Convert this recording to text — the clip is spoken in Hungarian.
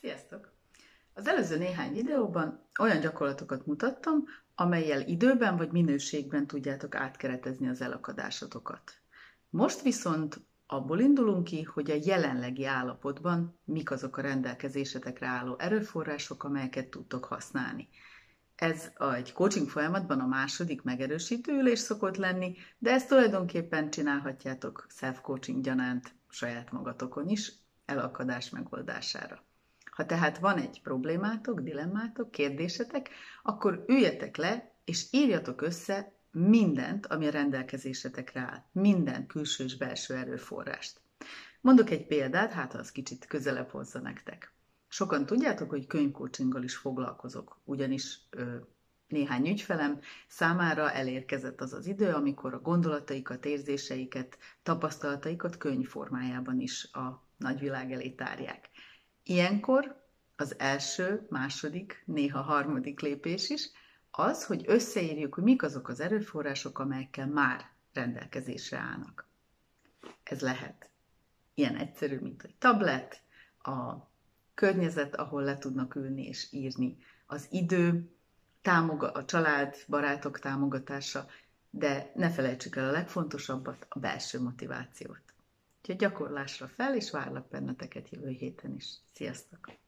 Sziasztok! Az előző néhány videóban olyan gyakorlatokat mutattam, amelyel időben vagy minőségben tudjátok átkeretezni az elakadásotokat. Most viszont abból indulunk ki, hogy a jelenlegi állapotban mik azok a rendelkezésetekre álló erőforrások, amelyeket tudtok használni. Ez egy coaching folyamatban a második megerősítő ülés szokott lenni, de ezt tulajdonképpen csinálhatjátok self-coaching gyanánt saját magatokon is, elakadás megoldására. Ha tehát van egy problémátok, dilemmátok, kérdésetek, akkor üljetek le, és írjatok össze mindent, ami a rendelkezésetekre áll. Minden külső és belső erőforrást. Mondok egy példát, hát az kicsit közelebb hozza nektek. Sokan tudjátok, hogy könyvcoachinggal is foglalkozok, ugyanis ö, néhány ügyfelem számára elérkezett az az idő, amikor a gondolataikat, érzéseiket, tapasztalataikat könyv formájában is a nagyvilág elé tárják. Ilyenkor az első, második, néha harmadik lépés is az, hogy összeírjuk, hogy mik azok az erőforrások, amelyekkel már rendelkezésre állnak. Ez lehet ilyen egyszerű, mint egy tablet, a környezet, ahol le tudnak ülni és írni, az idő, a család, barátok támogatása, de ne felejtsük el a legfontosabbat, a belső motivációt. Úgyhogy gyakorlásra fel, és várlak benneteket jövő héten is. Sziasztok!